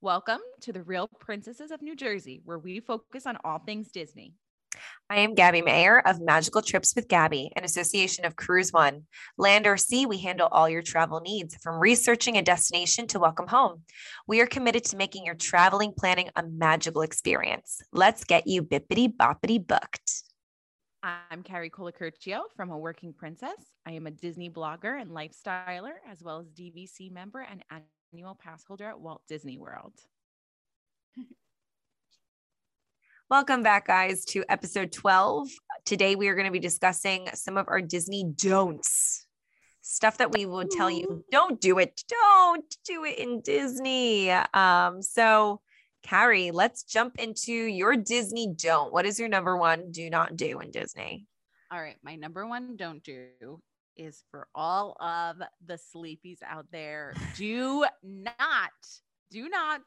Welcome to the Real Princesses of New Jersey, where we focus on all things Disney. I am Gabby Mayer of Magical Trips with Gabby, an association of Cruise One. Land or sea, we handle all your travel needs, from researching a destination to welcome home. We are committed to making your traveling planning a magical experience. Let's get you bippity boppity booked. I'm Carrie Colacurcio from A Working Princess. I am a Disney blogger and lifestyler, as well as DVC member and annual pass holder at Walt Disney World. Welcome back, guys, to episode 12. Today, we are going to be discussing some of our Disney don'ts stuff that we will tell you don't do it, don't do it in Disney. Um, so, Carrie, let's jump into your Disney don't. What is your number one do not do in Disney? All right, my number one don't do is for all of the sleepies out there. Do not, do not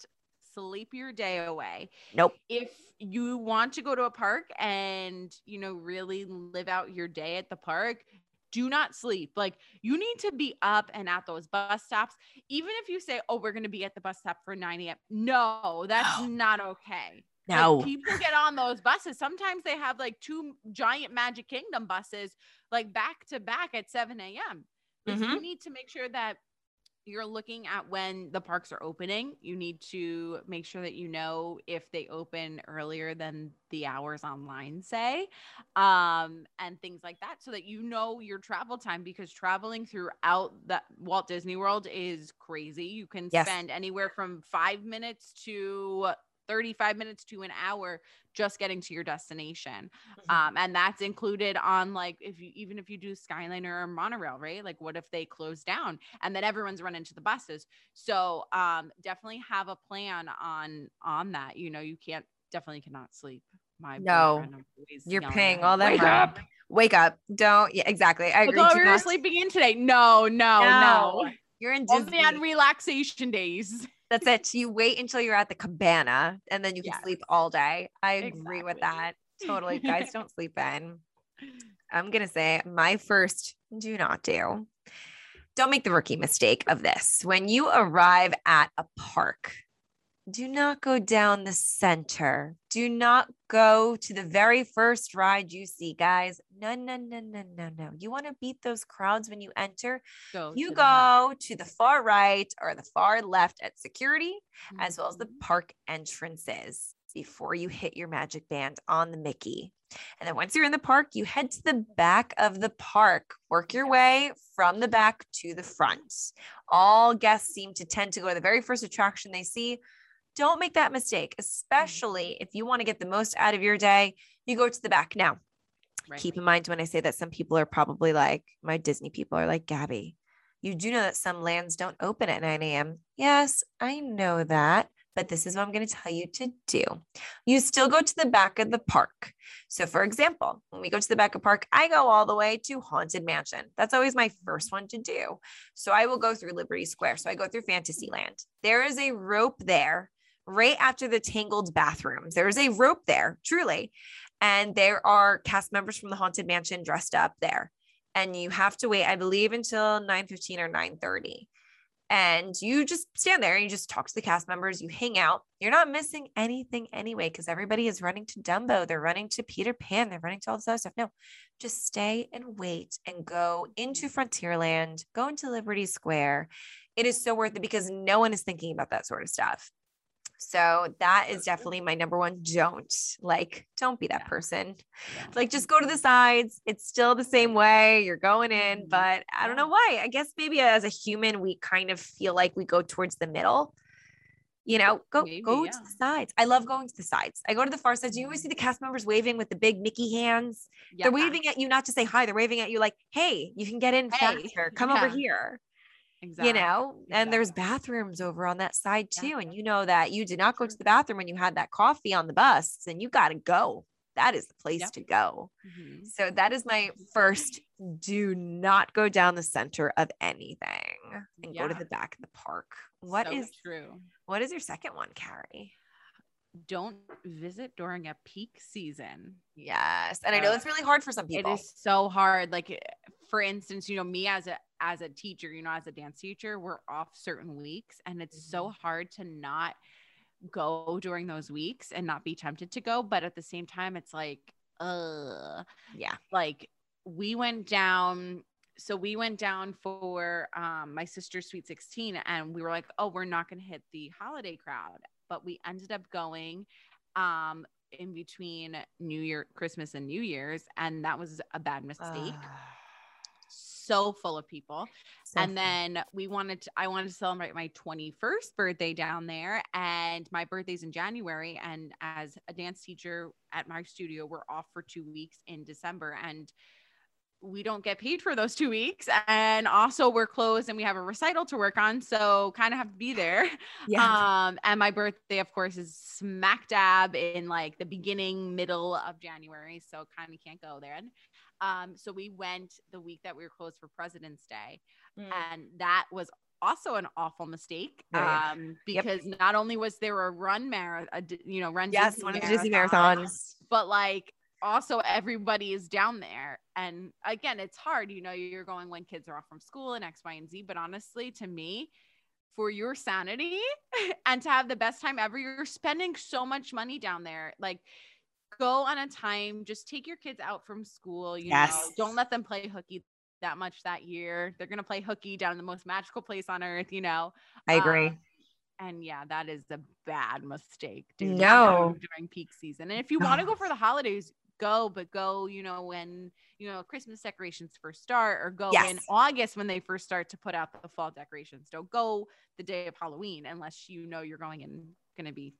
sleep your day away. Nope. If you want to go to a park and, you know, really live out your day at the park, do not sleep. Like you need to be up and at those bus stops. Even if you say, oh, we're going to be at the bus stop for 9 a.m. No, that's No. not okay. No. Like, people get on those buses. Sometimes they have like two giant Magic Kingdom buses, like back to back at 7 a.m. Mhm. You need to make sure that you're looking at when the parks are opening. You need to make sure that you know if they open earlier than the hours online say, um, and things like that, so that you know your travel time. Because traveling throughout the Walt Disney World is crazy. You can Yes. spend anywhere from five minutes to 35 minutes to an hour just getting to your destination Mhm. um and that's included on like if you even if you do skyliner or monorail right like what if they close down and then everyone's running to the buses so um definitely have a plan on on that you know you can't definitely cannot sleep my No. You're paying all that "Wake money. up Wake up. Don't. Yeah, exactly. I agree. Do we were sleeping in today no no no, You're in Disney. only on relaxation days That's it. You wait until you're at the cabana and then you can Yes. sleep all day. I agree with that. Totally. Guys, don't sleep in. I'm going to say my first do not do. Don't make the rookie mistake of this. When you arrive at a park, do not go down the center. Do not go to the very first ride you see, guys. No, no, no, no, no, no. You want to beat those crowds when you enter? Go You to the go to the far right or the far left at security as well as the Mhm. park entrances before you hit your magic band on the Mickey. And then once you're in the park, you head to the back of the park. Work your way from the back to the front. All guests seem to tend to go to the very first attraction they see. Don't make that mistake, mm. especially if you want to get the most out of your day. You go to the back. Now, Right. keep in mind when I say that some people are probably like, my Disney people are like, Gabby, you do know that some lands don't open at 9 a.m. Yes, I know that, but this is what I'm going to tell you to do. You still go to the back of the park. So, for example, when we go to the back of park, I go all the way to Haunted Mansion. That's always my first one to do. So, I will go through Liberty Square. So, I go through Fantasyland. There is a rope there right after the tangled bathrooms. There is a rope there, truly. And there are cast members from the Haunted Mansion dressed up there and you have to wait, I believe, until 9:15 or 9:30. And you just stand there and you just talk to the cast members, you hang out. You're not missing anything anyway, because everybody is running to Dumbo, they're running to Peter Pan, they're running to all this other stuff. No, just stay and wait and go into Frontierland, go into Liberty Square. It is so worth it because no one is thinking about that sort of stuff. So that is definitely my number one don't. Like, don't be that Yeah. person Yeah. like just go to the sides it's still the same way you're going in Mhm. but i don't know why i guess maybe as a human we kind of feel like we go towards the middle you know go Maybe, go yeah. to the sides i love going to the sides i go to the far sides you always see the cast members waving with the big mickey hands they're waving at you not to say hi they're waving at you like hey you can get in Hey, faster come over here exactly. you know and there's bathrooms over on that side Yeah. too and you know that you did not go to the bathroom when you had that coffee on the bus and you got to go that is the place Yep. to go Mhm. so that is my first do not go down the center of anything and go to the back of the park. What So is true? what is your second one, Carrie? Don't visit during a peak season. Yes. And I know it's really hard for some people. It is so hard. Like, eh, for instance, you know, me as a as a teacher, you know, as a dance teacher, we're off certain weeks, and it's so Mm-hmm. hard to not go during those weeks and not be tempted to go. But at the same time, it's like, uh, Yeah. like we went down. So we went down for um, my sister's sweet 16 and we were like, oh, we're not going to hit the holiday crowd. But we ended up going um, in between New Year, Christmas, and New Year's. And that was a bad mistake. So full of people. And then we wanted to i wanted to celebrate my 21st birthday down there and my birthday's in january and as a dance teacher at my studio we're off for two weeks in december and we don't get paid for those two weeks and also we're closed and we have a recital to work on so kind of have to be there. Yeah. um and my birthday of course is smack dab in like the beginning middle of january so kind of can't go there um so we went the week that we were closed for president's day Mm. and that was also an awful mistake yeah. um Yep. because not only was there a run marathon you know run yes, Disney one of the Disney marathons. but like also everybody is down there and again it's hard you know you're going when kids are off from school and x y and z but honestly to me for your sanity and to have the best time ever you're spending so much money down there like go on a time just take your kids out from school you know don't let them play hooky that much that year they're going to play hooky down in the most magical place on earth you know I agree. um, and yeah, that is a bad mistake. Dude, No. during peak season. And if you want to go for the holidays, go, but go, you know, when you know Christmas decorations first start, or go in August when they first start to put out the fall decorations. Don't go the day of Halloween unless you know you're going and going to be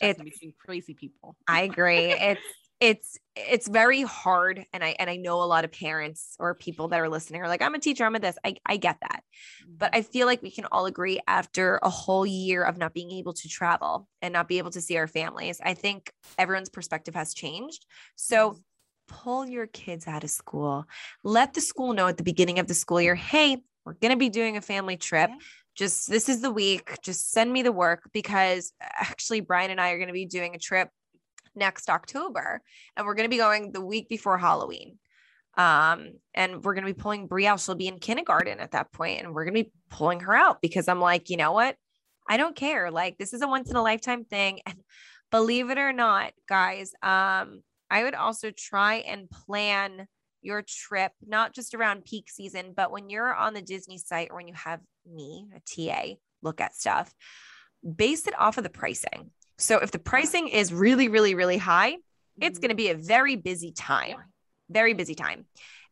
It's- between crazy people. I agree. It's it's it's very hard and I and I know a lot of parents or people that are listening are like I'm a teacher I'm a this. I I get that. But mm-hmm. I feel like we can all agree after a whole year of not being able to travel and not be able to see our families I think everyone's perspective has changed. So mm-hmm. pull your kids out of school. Let the school know at the beginning of the school year hey we're going to be doing a family trip. Yeah. Just this is the week just send me the work because actually Brian and I are going to be doing a trip next October and we're going to be going the week before Halloween. Um, and we're going to be pulling Brie out. She'll be in kindergarten at that point, and we're going to be pulling her out because I'm like, you know what? I don't care. Like, this is a once in a lifetime thing. And believe it or not, guys, um, I would also try and plan your trip, not just around peak season, but when you're on the Disney site or when you have me, a TA, look at stuff, base it off of the pricing. So if the pricing is really, really, really high, it's Mhm. going to be a very busy time, very busy time.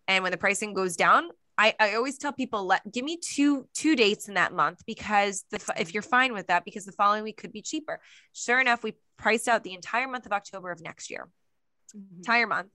And when the pricing goes down, I, I always tell people let give me two two dates in that month because the if you're fine with that because the following week could be cheaper. Sure enough, we priced out the entire month of October of next year Mhm. entire month.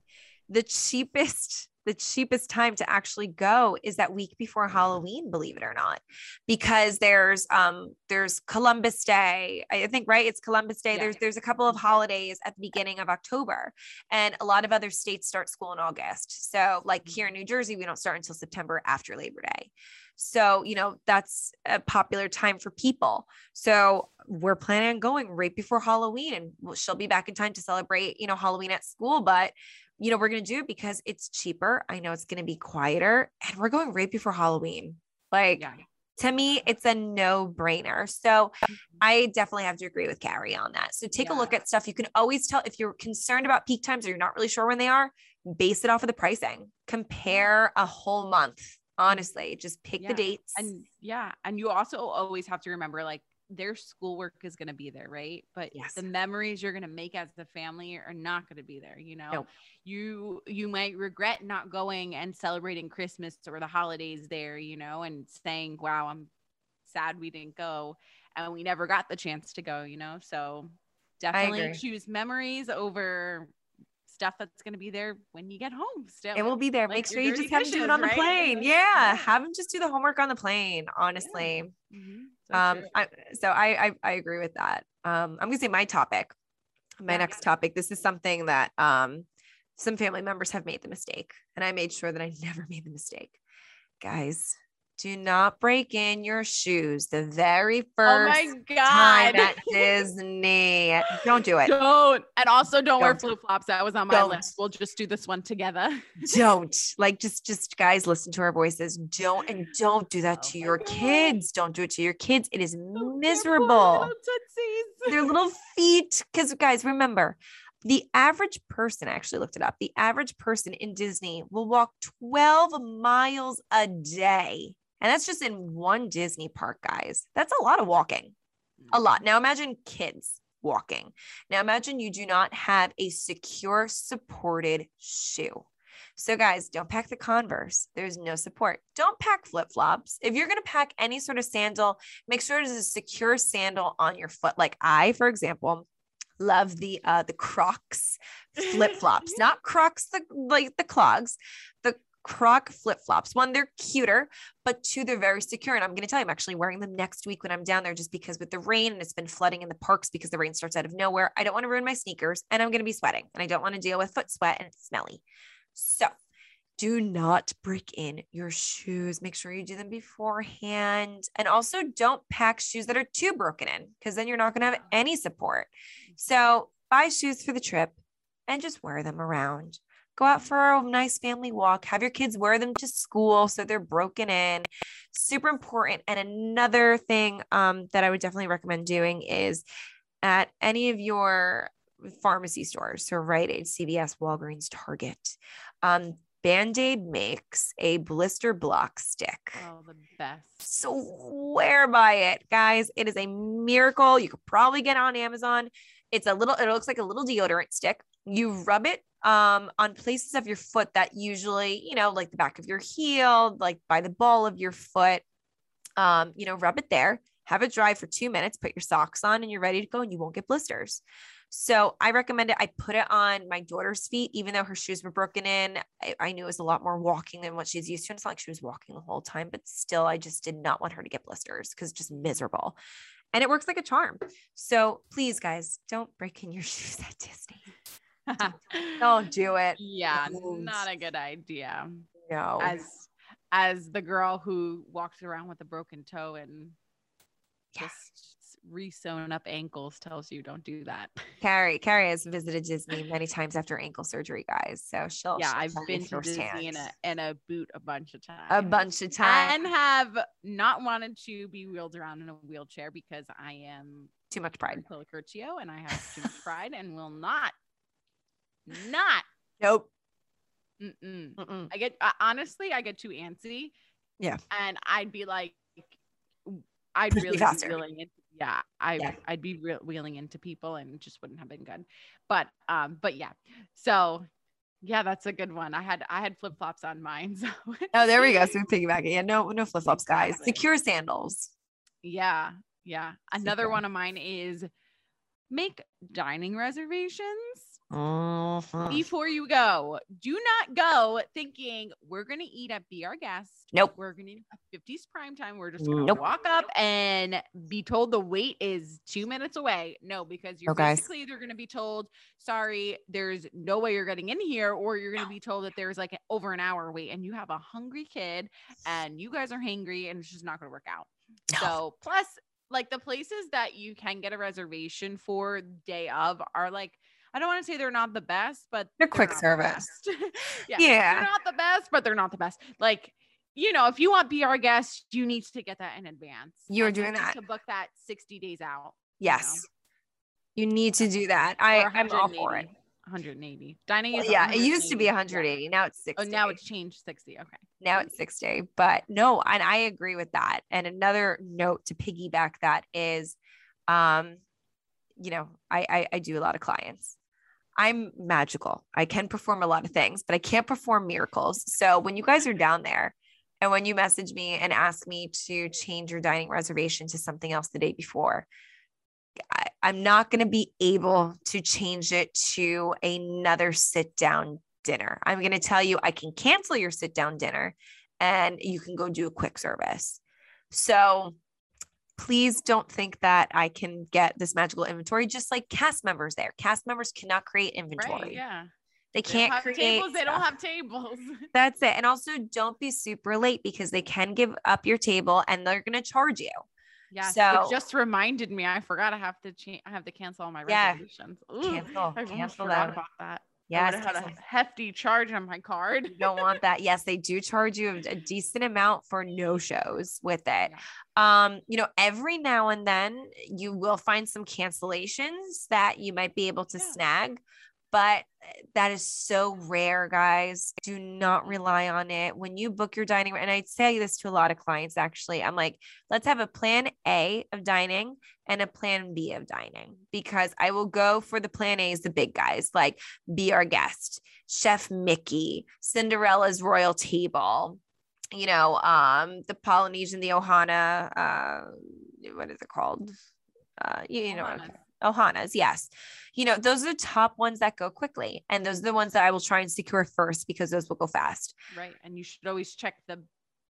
The cheapest, the cheapest time to actually go is that week before Halloween, believe it or not, because there's um there's Columbus Day. I think right, it's Columbus Day. Yeah. There's there's a couple of holidays at the beginning of October, and a lot of other states start school in August. So like here in New Jersey, we don't start until September after Labor Day. So, you know, that's a popular time for people. So, we're planning on going right before Halloween and she'll be back in time to celebrate, you know, Halloween at school. But, you know, we're going to do it because it's cheaper. I know it's going to be quieter and we're going right before Halloween. Like, Yeah. to me, it's a no brainer. So, I definitely have to agree with Carrie on that. So, take a look at stuff. You can always tell if you're concerned about peak times or you're not really sure when they are, base it off of the pricing, compare a whole month. Honestly, just pick Yeah. the dates. And yeah, and you also always have to remember like their schoolwork is going to be there, right? But Yes. the memories you're going to make as a family are not going to be there, you know. Nope. You you might regret not going and celebrating Christmas or the holidays there, you know, and saying, "Wow, I'm sad we didn't go and we never got the chance to go," you know. So definitely choose memories over stuff that's going to be there when you get home still. It will be there. like Make sure you just have them do it on the right? plane. Yeah. yeah. Have them just do the homework on the plane, honestly. Mhm. So Um. I, so I, I I agree with that. Um, I'm gonna say my topic, my Yeah. next topic. This is something that um some family members have made the mistake, and I made sure that I never made the mistake. Guys, do not break in your shoes the very oh first my time at Disney. Don't do it. Don't and also don't, wear Don't. flip flops. That was on my Don't. list. We'll just do this one together. don't like just just guys listen to our voices don't and don't do that Oh to your God. kids don't do it to your kids it is Don't miserable little their little feet. Because, guys, remember, the average person, I actually looked it up, the average person in Disney will walk 12 miles a day. And that's just in one Disney park, guys. That's a lot of walking. A lot. Now imagine kids walking. Now imagine you do not have a secure, supported shoe. So, guys, don't pack the Converse. There's no support. Don't pack flip flops. If you're going to pack any sort of sandal, make sure it is a secure sandal on your foot. Like I, for example, love the uh the Crocs flip flops, not Crocs the like the clogs, the Croc flip flops. One, they're cuter, but two, they're very secure. And I'm going to tell you, I'm actually wearing them next week when I'm down there just because with the rain and it's been flooding in the parks because the rain starts out of nowhere. I don't want to ruin my sneakers and I'm going to be sweating and I don't want to deal with foot sweat and it's smelly. So do not break in your shoes. Make sure you do them beforehand. And also don't pack shoes that are too broken in because then you're not going to have any support. Mm-hmm. So buy shoes for the trip and just wear them around. Go out for a nice family walk. Have your kids wear them to school so they're broken in. Super important. And another thing um, that I would definitely recommend doing is at any of your pharmacy stores, so Rite Aid, CVS, Walgreens, Target, um, Band Aid makes a blister block stick. Oh, the best. Swear by it, guys. It is a miracle. You could probably get on Amazon. It's a little, it looks like a little deodorant stick. You rub it um, on places of your foot that usually, you know, like the back of your heel, like by the ball of your foot. Um, you know, rub it there, have it dry for two minutes, put your socks on, and you're ready to go, and you won't get blisters. So I recommend it. I put it on my daughter's feet, even though her shoes were broken in. I, I, knew it was a lot more walking than what she's used to. And it's not like she was walking the whole time, but still, I just did not want her to get blisters because just miserable. And it works like a charm. So please, guys, don't break in your shoes at Disney. don't do it. Yeah, not a good idea. No. As as the girl who walked around with a broken toe and just re-sewn up ankles tells you don't do that. Carrie, Carrie has visited Disney many times after ankle surgery, guys. So she'll yeah, she'll I've been to Disney in a in a boot a bunch of times. A bunch of times, and have not wanted to be wheeled around in a wheelchair because I am too much pride, Curcio, and I have too much pride, and will not, not. Nope. Mm-mm. Mm-mm. I get uh, honestly, I get too antsy. Yeah, and I'd be like, I'd really be willing into yeah i yeah. i'd be re- wheeling into people and just wouldn't have been good. But um but yeah. So yeah that's a good one. I had i had flip-flops on mine so oh there we go. So we piggyback yeah no no flip-flops guys. Secure sandals. Yeah yeah. Another one of mine is make dining reservations uh-huh. before you go. Do not go thinking we're going to eat at Be Our Guest. Nope. We're going to eat at 50s prime time. We're just going to nope. walk up and be told the wait is two minutes away. No, because you're oh, basically either going to be told, sorry, there's no way you're getting in here, or you're going to be told that there's like an, over an hour wait and you have a hungry kid and you guys are hangry and it's just not going to work out. No. So, plus, like the places that you can get a reservation for day of are like I don't want to say they're not the best, but they're, they're quick service. Yeah, yeah, they're not the best, but they're not the best. Like you know, if you want Be Our Guest, you need to get that in advance. You're doing that to book that 60 days out. Yes. You, know? you need to do that. I, I'm all for it. 180. Dining well, yeah, it used to be 180. Now it's 60. Oh, now it's changed 60. Okay. Now it's 60. But no, and I agree with that. And another note to piggyback that is um, you know, I, I I do a lot of clients I'm magical. I can perform a lot of things, but I can't perform miracles. So when you guys are down there and when you message me and ask me to change your dining reservation to something else the day before, I, am not going to be able to change it to another sit down dinner. I'm going to tell you I can cancel your sit down dinner and you can go do a quick service. So please don't think that I can get this magical inventory just like cast members there. Cast members cannot create inventory. Right, yeah. They, they can't create tables. They don't have tables. That's it. And also don't be super late because they can give up your table and they're going to charge you. Yeah. So it just reminded me. I forgot I have to change. I have to cancel all my yeah, reservations. Ooh, cancel. I cancel forgot about that. Yes, I had a hefty charge on my card. you don't want that. Yes, they do charge you a a decent amount for no shows with it. Yeah. Um, you know, every now and then you will find some cancellations that you might be able to Yeah. snag, but that is so rare, guys. Do not rely on it. When you book your dining, and I say this to a lot of clients actually, I'm like, let's have a plan A of dining and a plan B of dining because I will go for the plan A's, the big guys, like be our guest, Chef Mickey, Cinderella's Royal Table, you know, um, the Polynesian, the Ohana, uh, what is it called? Uh, you, you know, Ohana's. Yes. You know, those are the top ones that go quickly. And those are the ones that I will try and secure first because those will go fast. Right. And you should always check the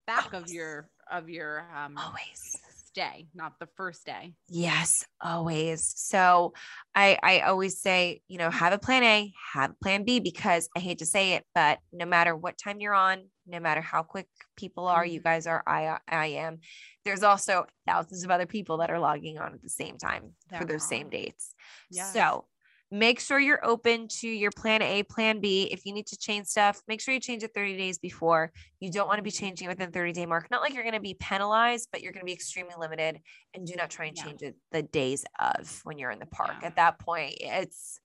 back of your of your um Always. Stay, not the first day. Yes, always. So I I always say, you know, have a plan A, have a plan B because I hate to say it, but no matter what time you're on, no matter how quick people are, you Mhm. guys are, I I am. There's also thousands of other people that are logging on at the same time for There those same dates. Yes. So make sure you're open to your plan A, plan B. If you need to change stuff, make sure you change it 30 days before. You don't want to be changing it within 30 day mark. Not like you're going to be penalized, but you're going to be extremely limited. And do not try and Yeah. change it the days of when you're in the park. Yeah. At that point, it's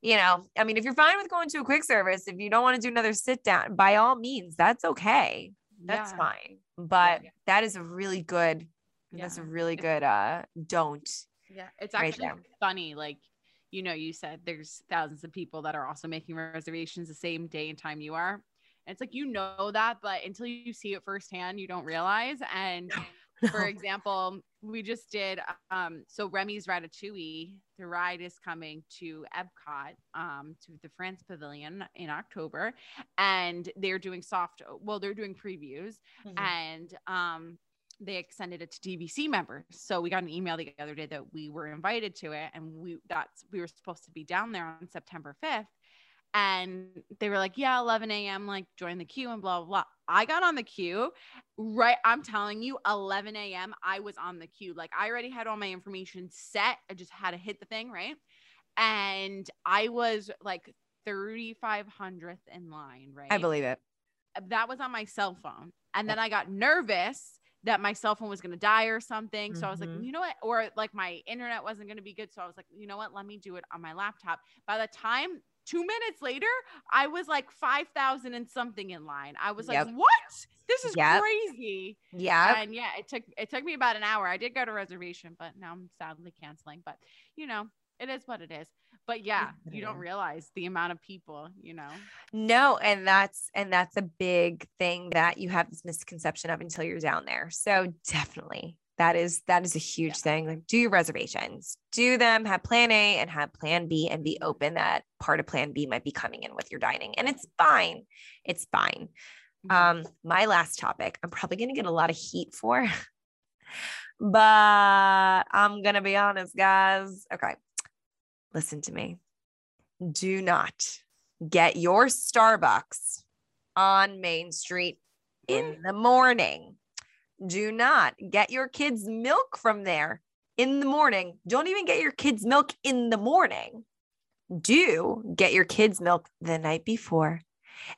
you know, I mean, if you're fine with going to a quick service, if you don't want to do another sit down, by all means, that's okay. That's Yeah. fine. But that is a really good, that's a really good uh don't. Yeah, it's actually there. funny. Like, you know, you said there's thousands of people that are also making reservations the same day and time you are. And it's like you know that, but until you see it firsthand, you don't realize. And for example, we just did um so Remy's Ratatouille, the ride is coming to Epcot, um, to the France Pavilion in October, and they're doing soft well, they're doing previews Mhm. and um they extended it to DVC members. So we got an email the other day that we were invited to it and we that's we were supposed to be down there on September 5th. And they were like, Yeah, 11 a.m. like join the queue and blah blah blah. I got on the queue, right? I'm telling you, 11 a.m. I was on the queue. Like I already had all my information set. I just had to hit the thing, right? And I was like 3,500th in line, right? I believe it. that was on my cell phone. And then I got nervous that my cell phone was going to die or something. So I was like, Mhm. you know what? Or like my internet wasn't going to be good. So I was like, you know what? Let me do it on my laptop. By the time two minutes later, I was like 5,000 and something in line. I was like, what? This is Yep. crazy. Yeah. And yeah, it took, it took me about an hour. I did go to reservation, but now I'm sadly canceling, but you know, it is what it is. But yeah, you don't realize the amount of people, you know? No, and that's and that's a big thing that you have this misconception of until you're down there. So definitely that is that is a huge Yeah. thing. Like do your reservations, do them, have plan A and have plan B and be open that part of plan B might be coming in with your dining. And it's fine. It's fine. Mhm. Um, my last topic, I'm probably gonna get a lot of heat for, but I'm gonna be honest, guys. Okay, listen to me. Do not get your Starbucks on Main Street in mm. the morning. Do not get your kids' milk from there in the morning. Don't even get your kids' milk in the morning. Do get your kids' milk the night before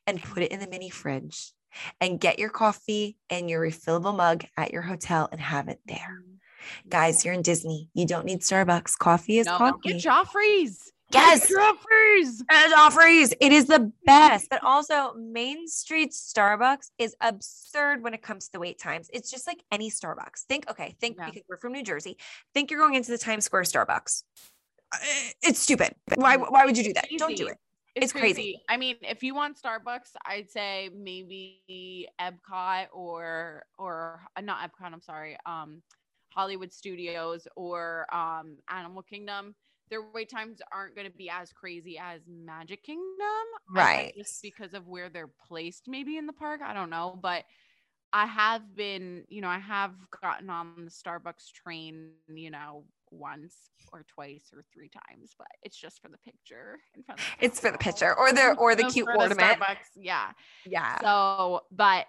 and put it in the mini fridge and get your coffee and your refillable mug at your hotel and have it there. Mm. Guys, you're in Disney. You don't need Starbucks. Coffee is No, coffee. get Joffrey's. Yes. Get Joffrey's. Joffrey's, it is the best. But also, Main Street Starbucks is absurd when it comes to the wait times. It's just like any Starbucks. Think, okay, think Yeah. because we're from New Jersey. Think you're going into the Times Square Starbucks. Uh, It's stupid. Why? Why would you do that? Don't do it. It's crazy. I mean, if you want Starbucks, I'd say maybe Epcot or or uh, not Epcot. I'm sorry, um, Hollywood Studios or um, Animal Kingdom. Their wait times aren't going to be as crazy as Magic Kingdom, Right. Just because of where they're placed, maybe in the park. I don't know, but I have been, you know, I have gotten on the Starbucks train, you know, once or twice or three times, but it's just for the picture. In front of It's for the picture or the or the cute the ornament. Starbucks, yeah. Yeah. So, but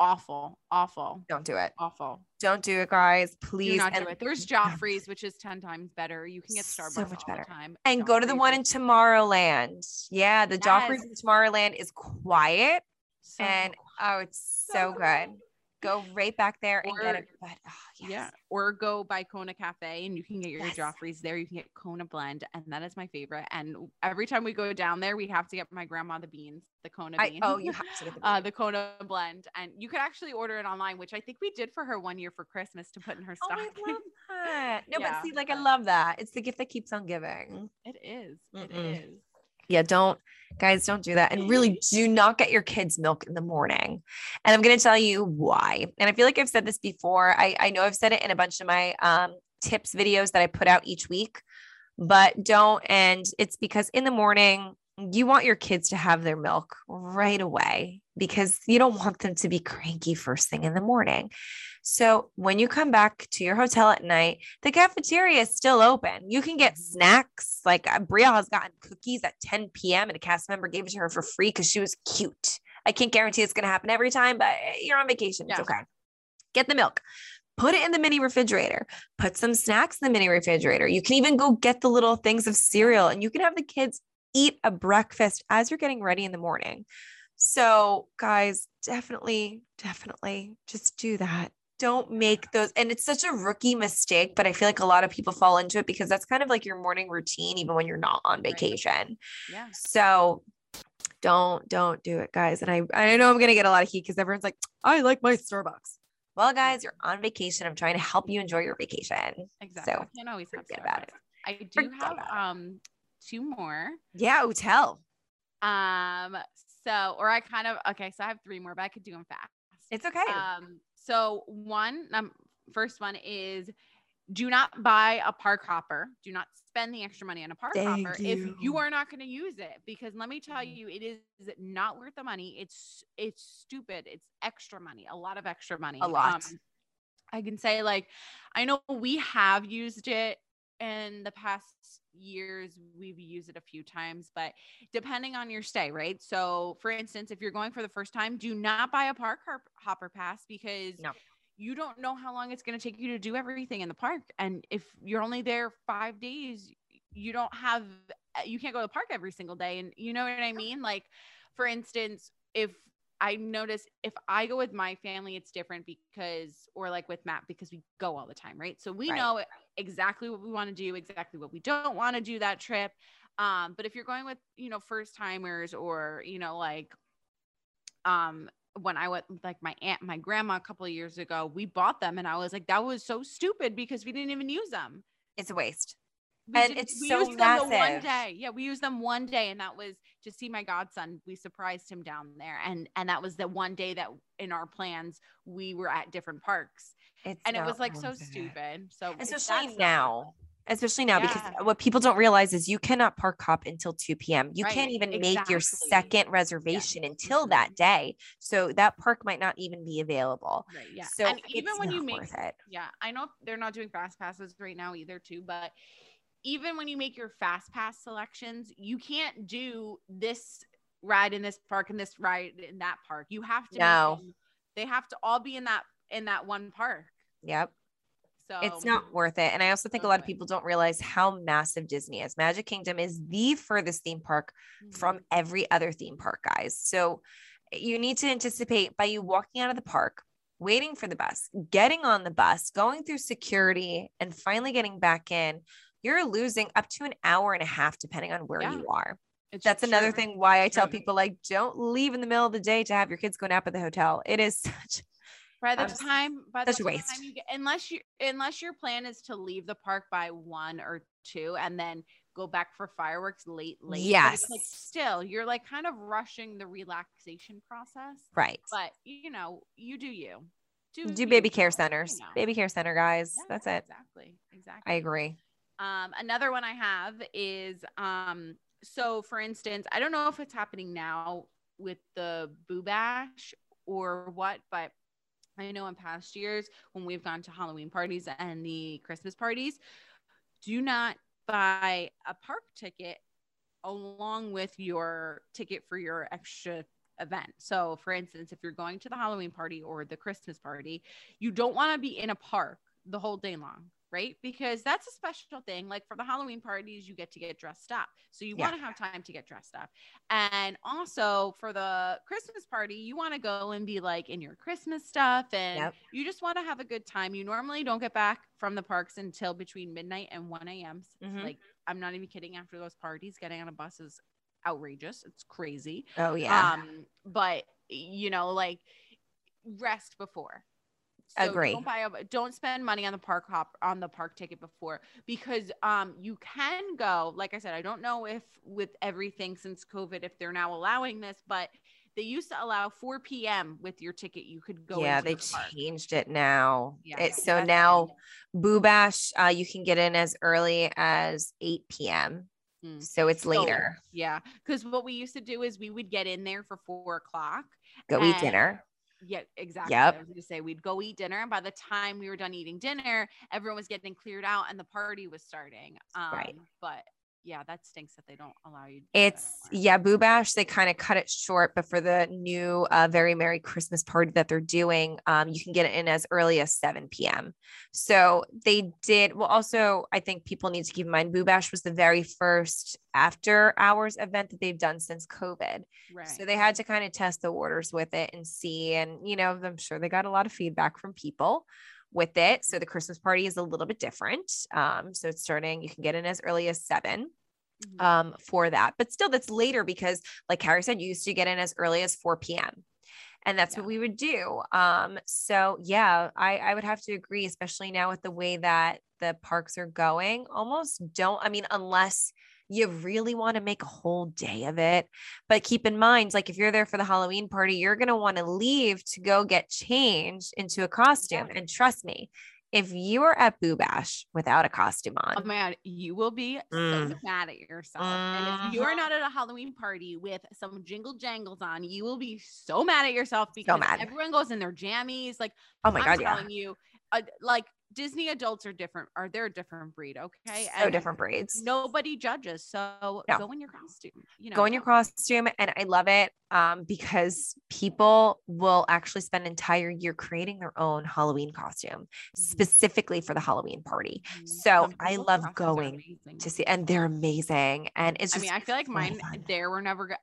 awful, awful, Don't do it. awful. Don't do it, guys. Please. Do not and, do it. There's Joffrey's, which is 10 times better. You can get Starbucks So much all better. the time. and go to the one in Tomorrowland. Yeah, the Joffrey's in Tomorrowland is quiet so and oh, it's so so good. good. Go right back there and get it. But oh, yes. Yeah, or go by Kona Cafe and you can get your Yes. Joffrey's there. You can get Kona blend, and that is my favorite. And every time we go down there, we have to get my grandma the beans, the Kona I, beans. oh, you have to get the uh, the Kona blend, and you could actually order it online, which I think we did for her one year for Christmas to put in her Oh, I love that. No, Yeah, but see, like I love that. It's the gift that keeps on giving. It is. It is. Yeah, don't guys, don't do that. And really do not get your kids milk in the morning. And I'm gonna tell you why. And I feel like I've said this before. I, I know I've said it in a bunch of my um tips videos that I put out each week, but don't. And it's because in the morning, you want your kids to have their milk right away because you don't want them to be cranky first thing in the morning. So when you come back to your hotel at night, the cafeteria is still open. You can get snacks. Like uh, Bria has gotten cookies at 10 p.m. and a cast member gave it to her for free because she was cute. I can't guarantee it's going to happen every time, but eh, you're on vacation. It's okay. Get the milk. Put it in the mini refrigerator. Put some snacks in the mini refrigerator. You can even go get the little things of cereal and you can have the kids eat a breakfast as you're getting ready in the morning. So, guys, definitely, definitely just do that. Don't make those. And it's such a rookie mistake, but I feel like a lot of people fall into it because that's kind of like your morning routine, even when you're not on Right. vacation. Yeah. So, don't, don't do it, guys. And I, I know I'm going to get a lot of heat because everyone's like, I like my Starbucks. Well, guys, you're on vacation. I'm trying to help you enjoy your vacation. Exactly. So, I can't always forget about it. I do Forget have um two more. Yeah, hotel. Um, so or I kind of okay, so I have three more, but I could do them fast. It's okay. Um, so one, um, first one is do not buy a park hopper. Do not spend the extra money on a park Thank hopper if you. you are not going to use it. Because let me tell Mhm. you, it is not worth the money. It's it's stupid. It's extra money, a lot of extra money. A lot. Um, I can say like, I know we have used it in the past years. We've used it a few times, but depending on your stay, right? So, for instance, if you're going for the first time, do not buy a park hopper pass because No. you don't know how long it's going to take you to do everything in the park. And if you're only there five days, you don't have, uh, you can't go to the park every single day. And you know what I mean? Like, for instance, if I notice if I go with my family, it's different because, or like with Matt, because we go all the time, right? So we Right. know exactly what we want to do, exactly what we don't want to do that trip. Um, but if you're going with, you know, first timers or, you know, like, um, when I went like my aunt, my grandma a couple of years ago, we bought them and I was like, that was so stupid because we didn't even use them. It's a waste. We And didn't- it's we so used them the one day. Yeah, we used them one day, and that was to see my godson. We surprised him down there, and and that was the one day that in our plans we were at different parks, It's and it was like so stupid. So Especially now. Especially now, Yeah. because what people don't realize is you cannot park hop until 2 p.m. You can't Right, even make your second reservation until Mhm. that day. So that park might not even be available. right, yeah, So and even when you make it. yeah, I know they're not doing fast passes right now either, too, but even when you make your fast pass selections, you can't do this ride in this park and this ride in that park. You have to No. them- they have to all be in that in that one park. Yep. So It's not worth it. And I also think a lot of people don't realize how massive Disney is. Magic Kingdom is the furthest theme park from Mhm. every other theme park, guys. So you need to anticipate by you walking out of the park, waiting for the bus, getting on the bus, going through security, and finally getting back in. You're losing up to an hour and a half, depending on where Yeah. you are. It's That's another thing why I tell True. people like don't leave in the middle of the day to have your kids go nap at the hotel. It is such By the I'm time, by the time you get, unless you unless your plan is to leave the park by one or two and then go back for fireworks late, late. it's like Yes. still, you're like kind of rushing the relaxation process. right. But you know, you do you. Do you, baby care you centers. know. Baby care center, guys. Yeah, That's it. Exactly. Exactly. I agree. Um, another one I have is um, so for instance, I don't know if it's happening now with the Boo Bash or what, but I know in past years when we've gone to Halloween parties and the Christmas parties, do not buy a park ticket along with your ticket for your extra event. So, for instance, if you're going to the Halloween party or the Christmas party, you don't want to be in a park the whole day long, right? Because that's a special thing. Like for the Halloween parties, you get to get dressed up. So you Yeah. want to have time to get dressed up. And also for the Christmas party, you want to go and be like in your Christmas stuff and Yep. you just want to have a good time. You normally don't get back from the parks until between midnight and 1 a.m. Mhm. Like, I'm not even kidding. After those parties, getting on a bus is outrageous. It's crazy. Oh yeah. Um, but you know, like rest before. Agree. Don't buy a, don't spend money on the park hop on the park ticket before because um you can go. Like I said, I don't know if with everything since COVID if they're now allowing this, but they used to allow 4 p.m. with your ticket. You could go. yeah, they the changed it now. Yeah, It, so now. Boo Bash, uh, you can get in as early as 8 p.m. Mm. So it's So, later. Yeah, because what we used to do is we would get in there for four o'clock. Go eat dinner. Yeah, exactly. Yep. I was going to say we'd go eat dinner, and by the time we were done eating dinner, everyone was getting cleared out, and the party was starting. Um, Right. But yeah, that stinks that they don't allow you. To It's yeah, Boo Bash. They kind of cut it short, but for the new uh, Very Merry Christmas party that they're doing, um, you can get it in as early as 7 p.m. So they did. Well, also, I think people need to keep in mind Boo Bash was the very first after hours event that they've done since COVID. right. So they had to kind of test the waters with it and see. And, you know, I'm sure they got a lot of feedback from people with it. So the Christmas party is a little bit different. Um, so it's starting, you can get in as early as seven Mhm. um, for that. But still, that's later because, like Carrie said, you used to get in as early as 4 p.m. And that's what we would do. Um, so yeah, I, I would have to agree, especially now with the way that the parks are going. Almost don't, I mean, unless you really want to make a whole day of it. But keep in mind, like if you're there for the Halloween party, you're going to want to leave to go get changed into a costume. And trust me, if you are at Boo Bash without a costume on, Oh man, you will be so Mm. mad at yourself. And if you're Mhm. not at a Halloween party with some jingle jangles on, you will be so mad at yourself because mad. everyone goes in their jammies. Like oh my I'm God, yeah. telling you, uh, like Disney adults are different. Are they're a different breed? Okay, So different breeds. Nobody judges, so No. go in your costume. You know, go in your costume and i love it um, because people will actually spend an entire year creating their own halloween costume specifically for the halloween party Mhm. so I love going to see and they're amazing and it's I mean, I feel like mine there were never. go-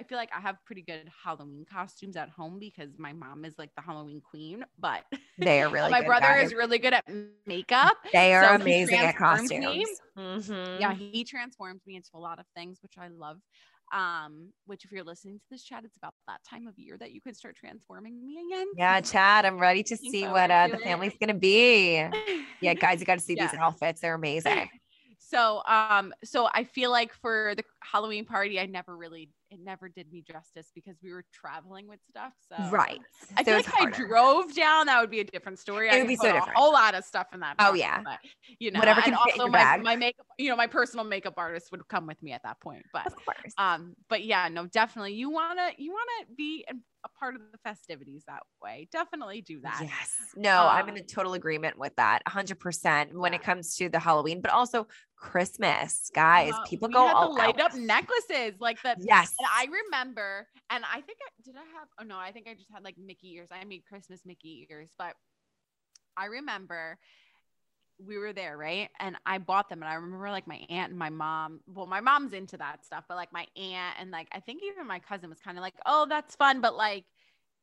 I feel like I have pretty good Halloween costumes at home because my mom is like the Halloween queen, but they are really my good, brother guys. is really good at makeup. they are so amazing at transforms me. costumes Mhm. Yeah, he transforms me into a lot of things, which I love. Um, which if you're listening to this chat, it's about that time of year that you could start transforming me again. yeah chad i'm ready to see forward what uh, the family's gonna be yeah guys you got to see these outfits they're amazing So um so I feel like for the Halloween party I never really it never did me justice because we were traveling with stuff. So right I So feel like if I drove down that would be a different story. It I would be so a different. whole lot of stuff in that. Oh, party, yeah. but, you know, Whatever and can also your my, bag. my makeup, you know, my personal makeup artist would come with me at that point. But of course um, but yeah, no, definitely you wanna you wanna be a part of the festivities that way. Definitely do that. Yes. No, I'm in Um, a total agreement with that. 100% when Yeah. it comes to the Halloween, but also Christmas, guys. Uh, people go all the light out. up necklaces like the Yes. And I remember, and I think I did I have oh no, I think I just had like Mickey ears. I made Christmas Mickey ears, but I remember we were there, right? And I bought them and I remember like my aunt and my mom, well, my mom's into that stuff, but like my aunt and like I think even my cousin was kind of like, "Oh, that's fun," but like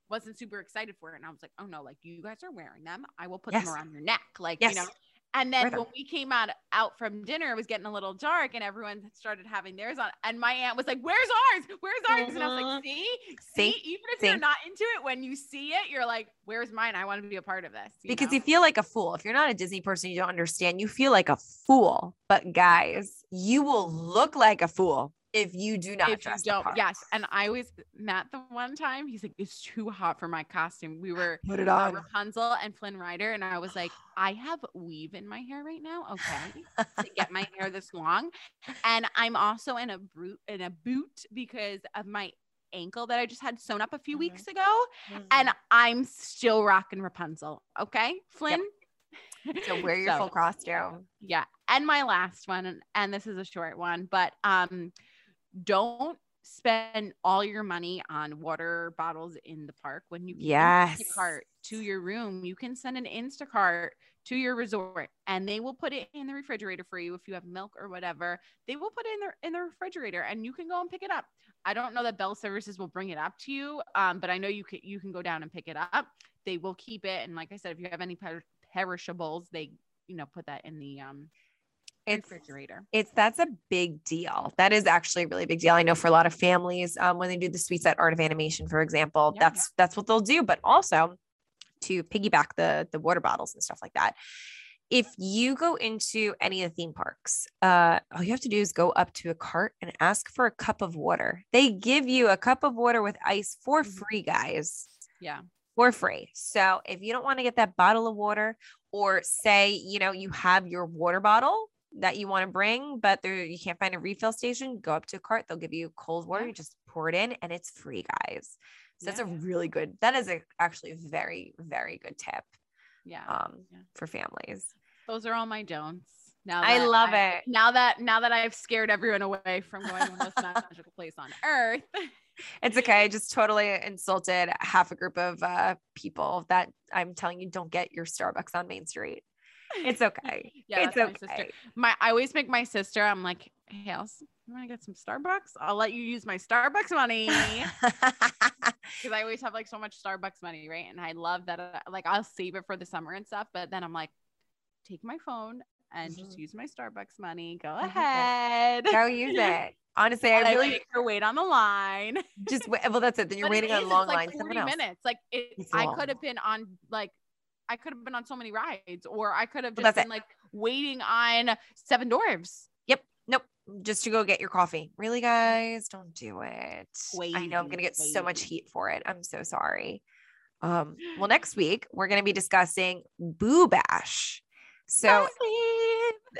wasn't super excited for it. And I was like, "Oh no, like you guys are wearing them. I will put Yes. them around your neck." Like, Yes. you know. And then them. when we came out out from dinner, it was getting a little dark, and everyone started having theirs on. And my aunt was like, "Where's ours? Where's ours?" And I was like, mm-hmm. "See, see, See? even if See? you're not into it, when you see it, you're like, "Where's mine? I want to be a part of this." you because know? you feel like a fool. If you're not a Disney person, you don't understand. You feel like a fool. But guys, you will look like a fool if you do not if you don't, yes. And I was Matt the one time. He's like, "It's too hot for my costume." We were Put it uh, on. Rapunzel and Flynn Rider, and I was like, "I have weave in my hair right now, okay, to get my hair this long, and I'm also in a boot in a boot because of my." ankle that I just had sewn up a few Mhm. weeks ago and I'm still rocking Rapunzel. Okay, Flynn. So wear your So, full costume. Yeah, and my last one, and, and this is a short one, but um, don't spend all your money on water bottles in the park when you Yes. Instacart to your room. You can send an Instacart to your resort and they will put it in the refrigerator for you if you have milk or whatever. They will put it in the in the refrigerator and you can go and pick it up. I don't know that Bell Services will bring it up to you, um, but I know you can you can go down and pick it up. They will keep it and like I said if you have any per- perishables, they you know put that in the um It's refrigerator. it's that's a big deal. That is actually a really big deal. I know for a lot of families, um, when they do the Suites at Art of Animation, for example, Yeah, that's that's what they'll do. But also to piggyback the the water bottles and stuff like that. If you go into any of the theme parks, uh, all you have to do is go up to a cart and ask for a cup of water. They give you a cup of water with ice for Mhm. free, guys Yeah. for free. So if you don't want to get that bottle of water, or say, you know, you have your water bottle that you want to bring, but there you can't find a refill station, go up to a cart. They'll give you cold water. Yeah. You just pour it in and it's free, guys. So that's a really good, that is a, actually a very, very good tip Yeah. um, Yeah. for families. Those are all my don'ts. Now I love it. Now that now that I've scared everyone away from going to the most magical place on earth. It's okay. I just totally insulted half a group of uh, people that I'm telling you don't get your Starbucks on Main Street. It's okay. Yeah, it's that's my sister. okay. My I always make my sister. I'm like, hey, you want to get some Starbucks? I'll let you use my Starbucks money because I always have like so much Starbucks money, right? And I love that. uh, Like I'll save it for the summer and stuff, but then I'm like, take my phone and just Mhm. use my Starbucks money. Go ahead. Go use it. Honestly, I I really make her wait on the line. just wait. Well, that's it. Then you're But it waiting on long like lines. 40 Someone else. minutes. Like it, It's I could have been on like I could have been on so many rides, or I could have just been like waiting on Seven Dwarves. Yep. Nope. Just to go get your coffee. Really, guys, don't do it. Wait, I know I'm gonna get so much heat for it. I'm so sorry. Um, well, next week we're gonna be discussing Boo Bash. So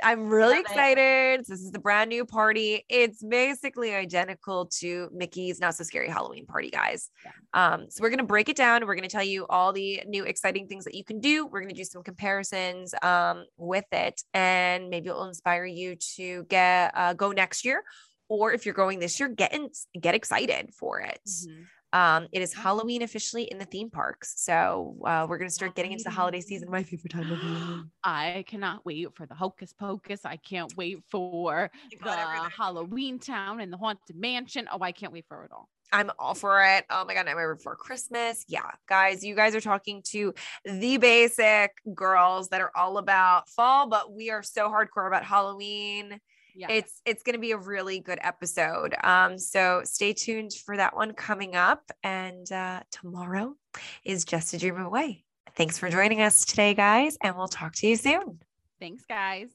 I'm really Love it. excited. This is the brand new party. It's basically identical to Mickey's Not So Scary Halloween Party, guys. Um, so we're gonna break it down. We're gonna tell you all the new exciting things that you can do. We're gonna do some comparisons um, with it, and maybe it will inspire you to get uh, go next year. Or if you're going this year, get in, get excited for it. Mhm. Um, it is Halloween officially in the theme parks, so uh, we're gonna start getting into the holiday season. My favorite time of year. I cannot wait for the Hocus Pocus. I can't wait for the. Halloween Town and the Haunted Mansion. Oh, I can't wait for it all. I'm all for it. Oh my god, Nightmare Before Christmas. Yeah, guys, you guys are talking to the basic girls that are all about fall, but we are so hardcore about Halloween. Yeah. It's it's gonna be a really good episode. Um, so stay tuned for that one coming up. And uh, tomorrow is just a dream away. Thanks for joining us today, guys, and we'll talk to you soon. Thanks, guys.